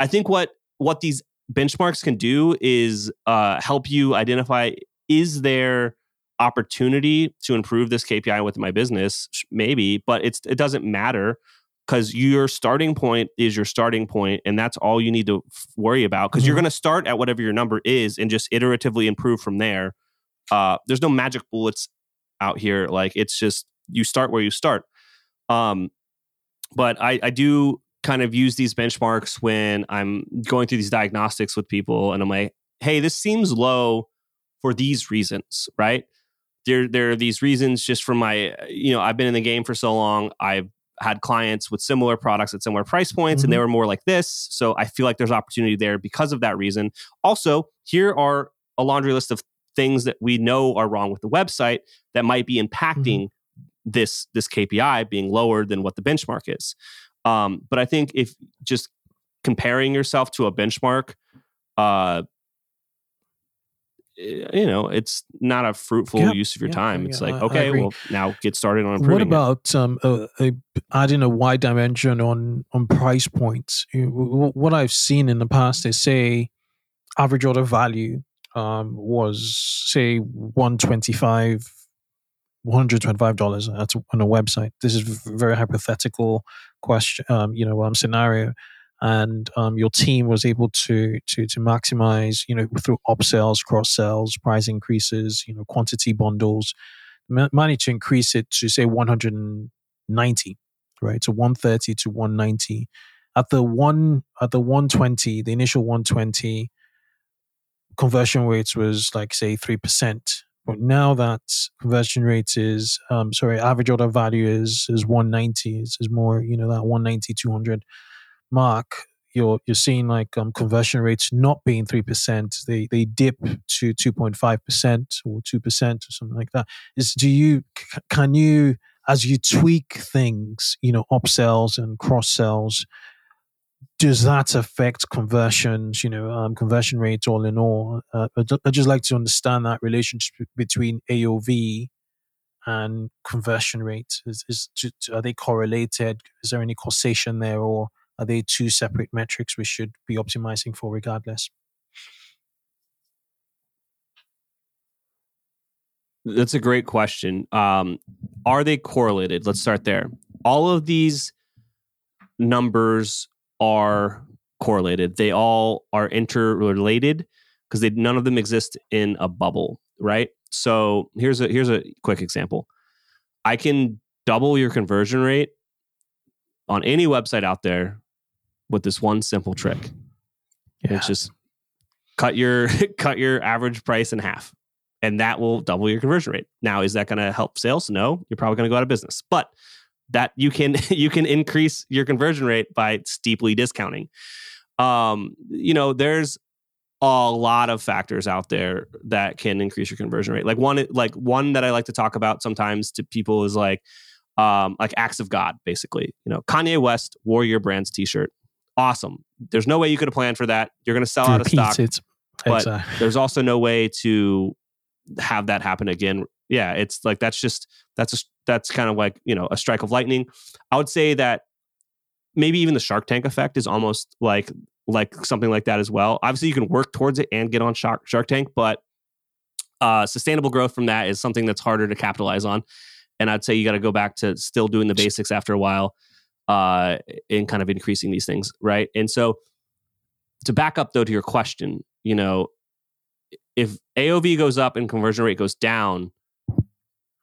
I think what what these benchmarks can do is uh, help you identify is there opportunity to improve this KPI with my business? Maybe, but it's it doesn't matter because your starting point is your starting point, and that's all you need to f- worry about. Because you're Mhm. going to start at whatever your number is and just iteratively improve from there. Uh, there's no magic bullets out here. Like it's just you start where you start. Um, but I, I do kind of use these benchmarks when I'm going through these diagnostics with people, and I'm like, hey, this seems low for these reasons, right? There, there are these reasons just from my, you know, I've been in the game for so long. I've had clients with similar products at similar price points mm-hmm. and they mm-hmm. were more like this. So I feel like there's opportunity there because of that reason. Also, here are a laundry list of things that we know are wrong with the website that might be impacting mm-hmm. this this KPI being lower than what the benchmark is. Um, but I think if just comparing yourself to a benchmark uh, you know, it's not a fruitful yeah, use of your yeah, time. It's yeah, like, okay, well, now get started on improving. What about um, uh, uh, adding a wide dimension on on price points? What I've seen in the past is say average order value um, was say one twenty five. $125 on a website. This is a very hypothetical question, um, you know, um, scenario and um, your team was able to to to maximize, you know, through upsells, cross sells, price increases, you know, quantity bundles, managed to increase it to say 190, right? To 130 to 190. At the one at the 120, the initial 120 conversion rates was like say three percent. But now that conversion rate is, um, sorry, average order value is is 190. Is, is more, you know, that 190, 200 mark, you're you're seeing like um, conversion rates not being three percent. They they dip to two point five percent or two percent or something like that. Is do you can you as you tweak things, you know, upsells and cross sells, does that affect conversions? You know, um, conversion rates all in all. Uh, I'd just like to understand that relationship between AOV and conversion rate. Is, is are they correlated? Is there any causation there, or are they two separate metrics we should be optimizing for regardless? That's a great question. Um, are they correlated? Let's start there. All of these numbers are correlated. They all are interrelated because they none of them exist in a bubble, right? So here's a here's a quick example. I can double your conversion rate on any website out there with this one simple trick. Yeah. It's just cut your cut your average price in half and that will double your conversion rate. Now, is that going to help sales? No, you're probably going to go out of business. But that you can you can increase your conversion rate by steeply discounting. Um, you know, there's a lot of factors out there that can increase your conversion rate. Like one like one that I like to talk about sometimes to people is like um like acts of God basically. You know, Kanye West wore your brand's t-shirt awesome. There's no way you could have planned for that. You're going to sell out of stock. But exactly. there's also no way to have that happen again. Yeah, it's like that's just that's a, that's kind of like you know a strike of lightning. I would say that maybe even the Shark Tank effect is almost like like something like that as well. Obviously, you can work towards it and get on Shark Shark Tank, but uh, sustainable growth from that is something that's harder to capitalize on. And I'd say you got to go back to still doing the basics after a while uh, in kind of increasing these things, right? And so, to back up though to your question, you know, if AOV goes up and conversion rate goes down,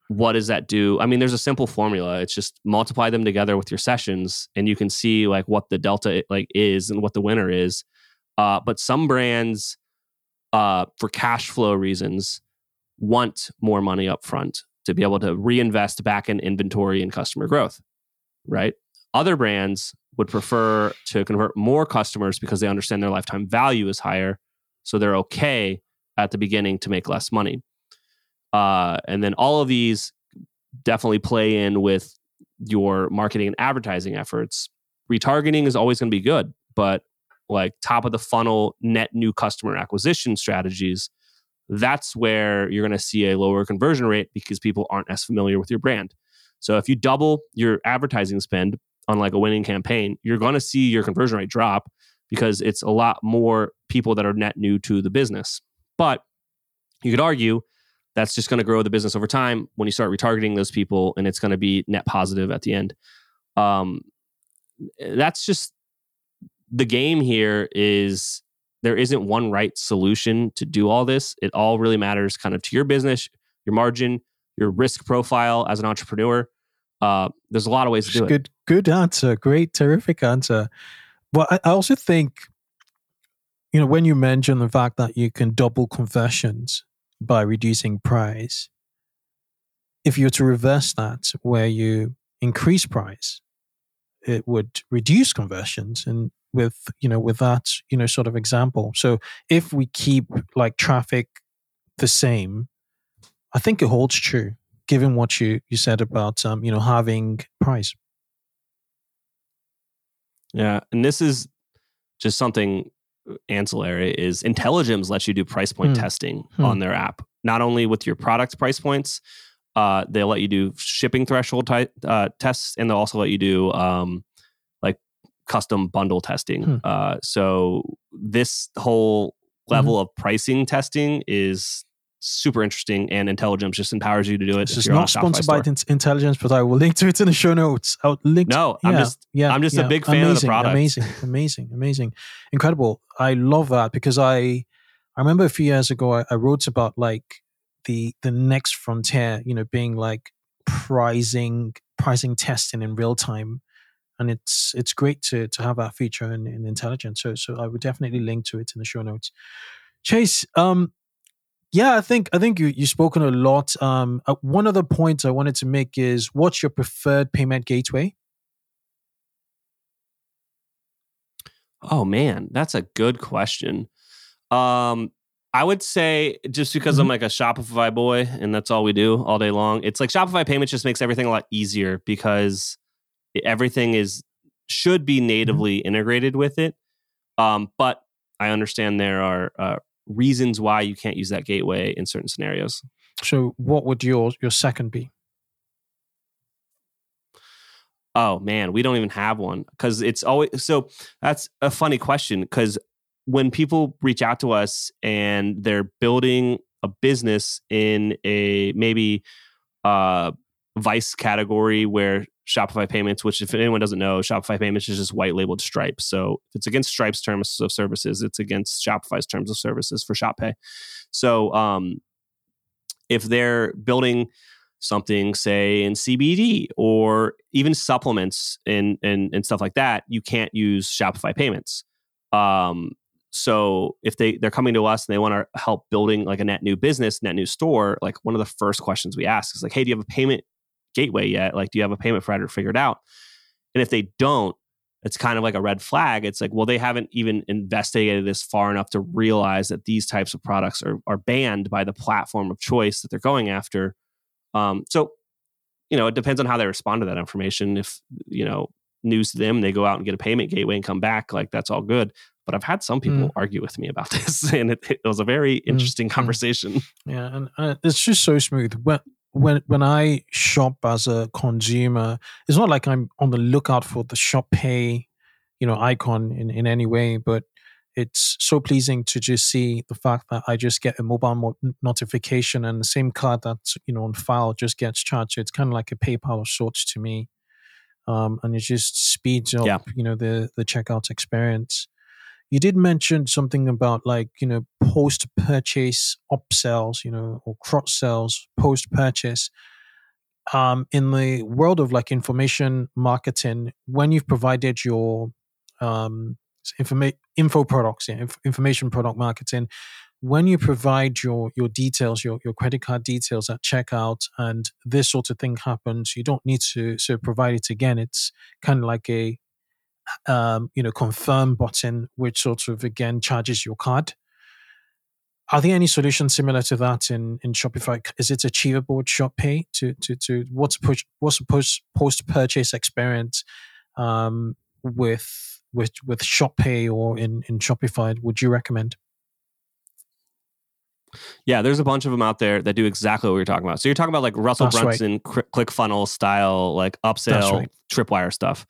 what does that do? I mean, there's a simple formula. It's just multiply them together with your sessions, and you can see like what the delta like is and what the winner is. Uh, but some brands, uh, for cash flow reasons, want more money up front to be able to reinvest back in inventory and customer growth, right? Other brands would prefer to convert more customers because they understand their lifetime value is higher. So they're okay at the beginning to make less money. Uh, and then all of these definitely play in with your marketing and advertising efforts. Retargeting is always going to be good, but like top of the funnel net new customer acquisition strategies, that's where you're going to see a lower conversion rate because people aren't as familiar with your brand. So if you double your advertising spend, on like a winning campaign, you're going to see your conversion rate drop because it's a lot more people that are net new to the business. But you could argue that's just going to grow the business over time when you start retargeting those people and it's going to be net positive at the end. Um, that's just the game here is there isn't one right solution to do all this. It all really matters kind of to your business, your margin, your risk profile as an entrepreneur. Uh, there's a lot of ways to do good, it. Good answer. Great, terrific answer. But I, I also think, you know, when you mention the fact that you can double conversions by reducing price, if you were to reverse that, where you increase price, it would reduce conversions and with you know with that you know sort of example so if we keep like traffic the same i think it holds true given what you you said about um you know having price yeah and this is just something ancillary is intelligems lets you do price point hmm. testing hmm. on their app not only with your product price points uh, they'll let you do shipping threshold ty- uh, tests and they'll also let you do um, like custom bundle testing. Hmm. Uh, so this whole level mm-hmm. of pricing testing is super interesting and Intelligems just empowers you to do it. This is not sponsored by Intelligems, but I will link to it in the show notes. I'll link. No, I'm just yeah, I'm just yeah. a big fan amazing, of the product. Amazing, amazing, amazing, incredible. I love that because I I remember a few years ago I, I wrote about like the the next frontier, you know, being like pricing pricing testing in real time and it's it's great to to have that feature in, in Intelligems. So so I would definitely link to it in the show notes. Chase, um, yeah, I think I think you you spoken a lot. Um, uh, one other point I wanted to make is what's your preferred payment gateway? Oh man, that's a good question. Um, I would say just because mm-hmm. I'm like a Shopify boy and that's all we do all day long. It's like Shopify payments just makes everything a lot easier because everything is should be mm-hmm. natively mm-hmm. integrated with it. Um, but I understand there are uh, reasons why you can't use that gateway in certain scenarios. So, what would your your second be? Oh man, we don't even have one because it's always so. That's a funny question because when people reach out to us and they're building a business in a maybe uh, vice category where Shopify payments, which if anyone doesn't know, Shopify payments is just white labeled Stripe. So if it's against Stripe's terms of services, it's against Shopify's terms of services for Shop Pay. So um, if they're building something, say in CBD or even supplements and and and stuff like that, you can't use Shopify payments. Um, so if they they're coming to us and they want to help building like a net new business, net new store, like one of the first questions we ask is like, hey, do you have a payment gateway yet? Like, do you have a payment provider figured out? And if they don't, it's kind of like a red flag. It's like, well, they haven't even investigated this far enough to realize that these types of products are, are banned by the platform of choice that they're going after. Um, so, you know, it depends on how they respond to that information. If, you know, news to them, they go out and get a payment gateway and come back, like that's all good. But I've had some people mm. argue with me about this, and it, it was a very mm, interesting mm. conversation. Yeah, and uh, it's just so smooth. When when when I shop as a consumer, it's not like I'm on the lookout for the shop pay, you know, icon in, in any way, but it's so pleasing to just see the fact that I just get a mobile mo- notification and the same card that's you know on file just gets charged. So it's kind of like a PayPal of sorts to me, um, and it just speeds up yeah. you know the the checkout experience. You did mention something about like, you know, post purchase upsells, you know, or cross sells post purchase. Um, in the world of like information marketing, when you've provided your um, informa- info products, yeah, inf- information product marketing, when you provide your your details, your your credit card details at checkout, and this sort of thing happens, you don't need to so provide it again. It's kind of like a um, you know, confirm button, which sort of again charges your card. Are there any solutions similar to that in, in Shopify? Is it achievable with ShopPay to to to what's push what's post post purchase experience um, with with with ShopPay or in in Shopify? Would you recommend? Yeah, there's a bunch of them out there that do exactly what you're talking about. So you're talking about like Russell That's Brunson, right. ClickFunnels style, like upsell, right. tripwire stuff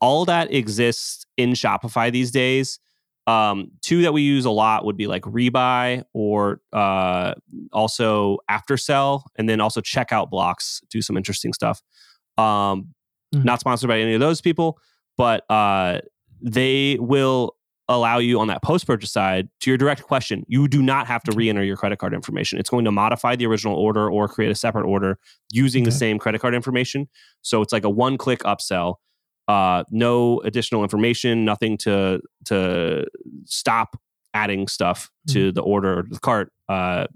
all that exists in Shopify these days. Um, two that we use a lot would be like rebuy or uh, also AfterSell, and then also checkout blocks do some interesting stuff. Um, mm-hmm. Not sponsored by any of those people, but uh, they will allow you on that post purchase side to your direct question. You do not have to re enter your credit card information. It's going to modify the original order or create a separate order using Okay. the same credit card information. So it's like a one click upsell. Uh, no additional information, nothing to to stop adding stuff to the order the cart. Uh,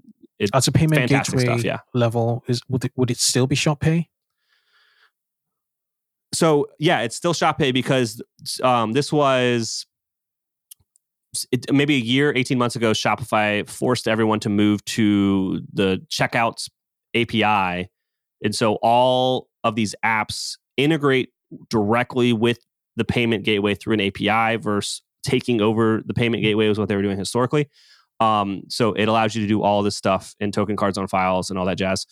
As a payment gateway stuff, yeah. level, is would it, would it still be Shop Pay? so yeah, it's still Shop Pay because um, this was it, maybe a year, 18 months ago, Shopify forced everyone to move to the checkouts API. And so all of these apps integrate directly with the payment gateway through an API versus taking over the payment gateway was what they were doing historically. Um, so it allows you to do all this stuff in token cards on files and all that jazz.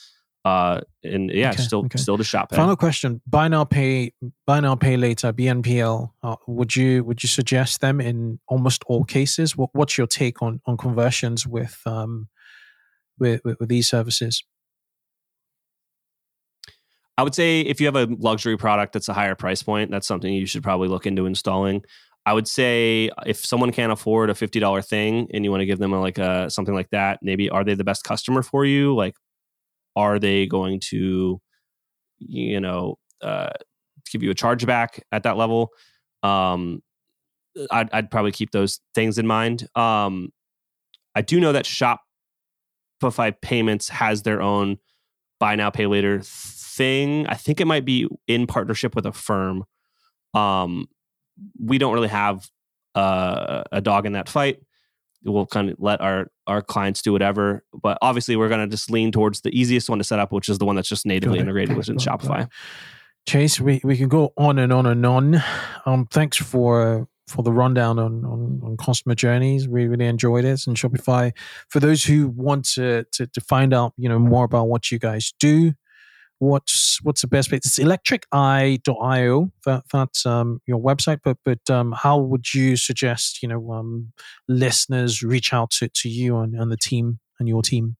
Uh, and yeah, Okay, still okay. still to shop. Final question: Buy now, pay buy now, pay later. BNPL. Uh, would you would you suggest them in almost all cases? What, what's your take on on conversions with um with with, with these services? I would say if you have a luxury product that's a higher price point, that's something you should probably look into installing. I would say if someone can't afford a fifty dollar thing and you want to give them a, like a something like that, maybe are they the best customer for you? Like, are they going to, you know, uh, give you a chargeback at that level? Um, I'd, I'd probably keep those things in mind. Um, I do know that Shopify Payments has their own buy now pay later thing. I think it might be in partnership with Affirm. Um, we don't really have uh, a dog in that fight. We'll kind of let our our clients do whatever, but obviously we're going to just lean towards the easiest one to set up, which is the one that's just natively integrated within Shopify. Chase, we, we can go on and on and on. Um, thanks for for the rundown on, on, on customer journeys. We really enjoyed it. And Shopify, for those who want to, to to find out, you know, more about what you guys do, what's what's the best place? It's electriceye.io. That that's um, your website. But but um, how would you suggest you know um, listeners reach out to, to you and, and the team and your team?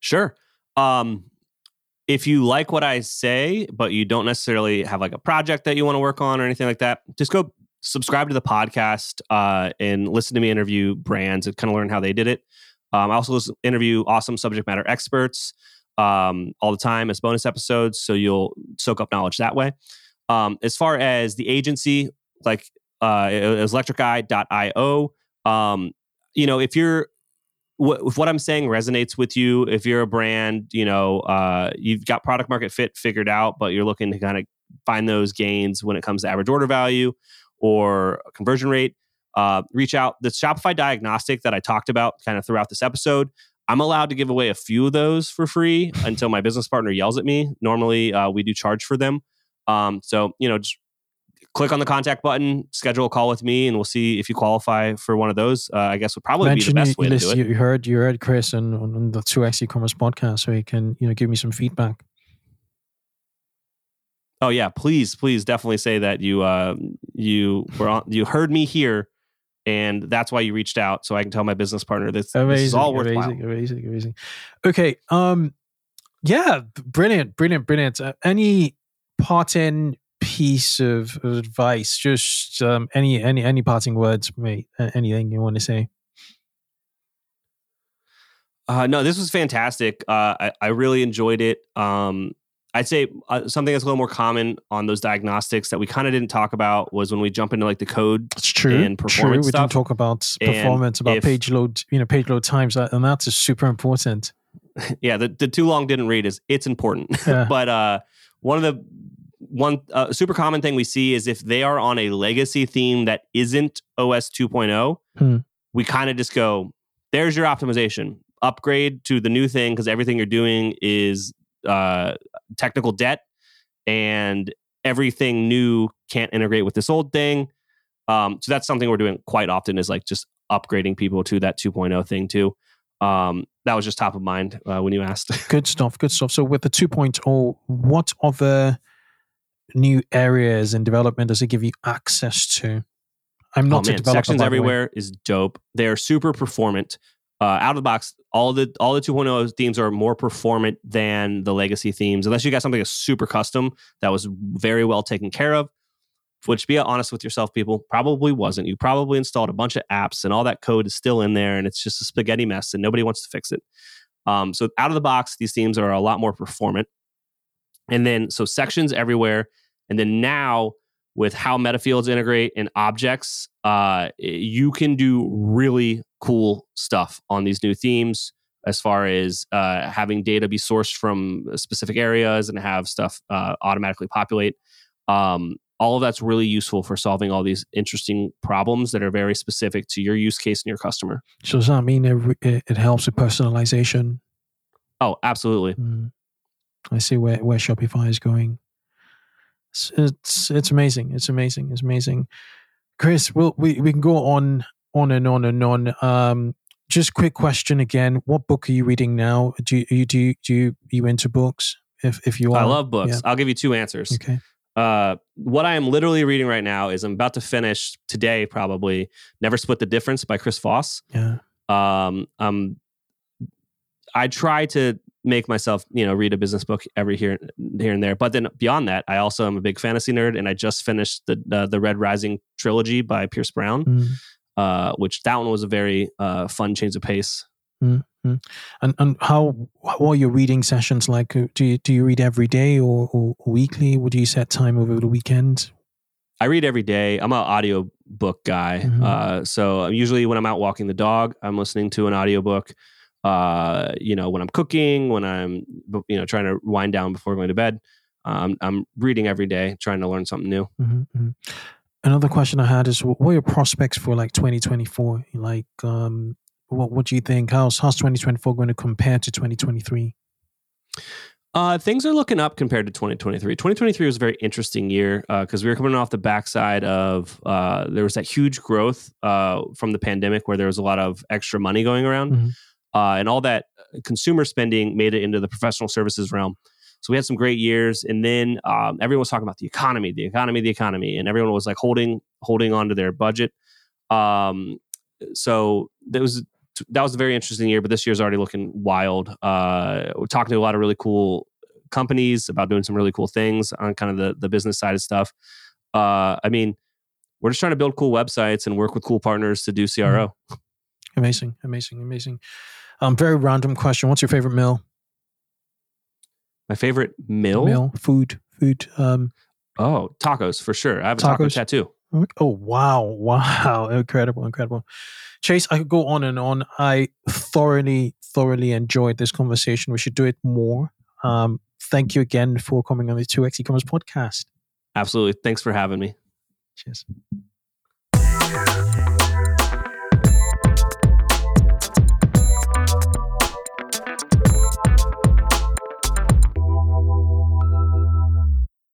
Sure. Um, if you like what I say, but you don't necessarily have like a project that you want to work on or anything like that, just go subscribe to the podcast uh, and listen to me interview brands and kind of learn how they did it. Um, I also interview awesome subject matter experts um, all the time as bonus episodes, so you'll soak up knowledge that way. Um, as far as the agency, like uh, electriceye.io, um, you know, if you're if what I'm saying resonates with you, if you're a brand, you know, uh, you've got product market fit figured out, but you're looking to kind of find those gains when it comes to average order value or conversion rate, uh, reach out. The Shopify diagnostic that I talked about kind of throughout this episode, I'm allowed to give away a few of those for free until my business partner yells at me. Normally, uh, we do charge for them. Um, so, you know, just click on the contact button, schedule a call with me, and we'll see if you qualify for one of those. Uh, I guess would probably be the best you, way to do it. you heard you heard Chris on, on the two X e-commerce podcast, so he can you know give me some feedback. Oh yeah, please, please, definitely say that you uh, you were on, you heard me here, and that's why you reached out, so I can tell my business partner this, this is all worthwhile. amazing, amazing, amazing. Okay, um, yeah, brilliant, brilliant, brilliant. Uh, any parting piece of, advice? Just um, any any any parting words, mate? A- Anything you want to say? Uh, no, this was fantastic. Uh, I, I really enjoyed it. Um, I'd say uh, something that's a little more common on those diagnostics that we kind of didn't talk about was when we jump into like the code. It's true. And true. performance We stuff. didn't talk about And performance, about if- page load, you know, page load times, uh, and that's super important. yeah, the, the too long didn't read is it's important. Yeah. but uh, one of the one uh, super common thing we see is if they are on a legacy theme that isn't OS 2.0, Hmm. we kind of just go, "There's your optimization. Upgrade to the new thing because everything you're doing is uh, technical debt, and everything new can't integrate with this old thing." Um, so that's something we're doing quite often is like just upgrading people to that 2.0 thing too. Um, that was just top of mind uh, when you asked. Good stuff. Good stuff. So with the 2.0, what other new areas in development does it give you access to? I'm not oh, a man, developer. sections the way. everywhere is dope. They are super performant. Uh, out of the box, all the all the 2.0 themes are more performant than the legacy themes, unless you got something that's super custom that was very well taken care of. which be honest with yourself, people probably wasn't. You probably installed a bunch of apps and all that code is still in there and it's just a spaghetti mess and nobody wants to fix it. Um, so out of the box, these themes are a lot more performant. And then so sections everywhere. And then now with how metafields integrate and objects, uh, you can do really cool stuff on these new themes as far as uh, having data be sourced from specific areas and have stuff uh, automatically populate. Um, all of that's really useful for solving all these interesting problems that are very specific to your use case and your customer. So does that mean it, it helps with personalization? Oh, absolutely. Mm. I see where, where Shopify is going. It's, it's it's amazing. It's amazing. It's amazing. Chris, we'll, we we can go on on and on and on. Um, just quick question again: What book are you reading now? Do you do you, do you, you into books? If if you are, I love books. Yeah. I'll give you two answers. Okay. Uh, what I am literally reading right now is I'm about to finish today, probably "Never Split the Difference" by Chris Voss. Yeah. Um. Um. I try to make myself, you know, read a business book every here here and there. But then beyond that, I also am a big fantasy nerd, and I just finished the uh, the Red Rising trilogy by Pierce Brown. Mm uh, which that one was a very uh, fun change of pace. Mm-hmm. And and how what are your reading sessions like? Uh, do you do you read every day or, or weekly? Would you set time over the weekend? I read every day. I'm an audio book guy. Mm-hmm. Uh, so usually when I'm out walking the dog, I'm listening to an audiobook. Uh, you know, when I'm cooking, when I'm you know trying to wind down before going to bed, um, I'm reading every day, trying to learn something new. Mm-hmm. Another question I had is, what are your prospects for like 2024? Like, um, what what do you think? How's how's 2024 going to compare to 2023? Uh, things are looking up compared to 2023. 2023 was a very interesting year because uh, we were coming off the backside of uh, there was that huge growth uh, from the pandemic where there was a lot of extra money going around, mm-hmm. Uh, and all that consumer spending made it into the professional services realm. So we had some great years, and then um, everyone was talking about the economy, the economy, the economy, and everyone was like holding holding on to their budget. Um, so that was that was a very interesting year, but this year's already looking wild. Uh, we're talking to a lot of really cool companies about doing some really cool things on kind of the the business side of stuff. Uh, I mean, we're just trying to build cool websites and work with cool partners to do CRO. Mm-hmm. Amazing, amazing, amazing. Um, very random question. What's your favorite meal? My favorite meal? Meal, food, food. Um, oh, tacos for sure. I have a tacos. taco tattoo. Oh wow, wow, incredible, incredible. Chase, I could go on and on. I thoroughly, thoroughly enjoyed this conversation. We should do it more. Um, thank you again for coming on the 2x e-commerce podcast. Absolutely. Thanks for having me. Cheers.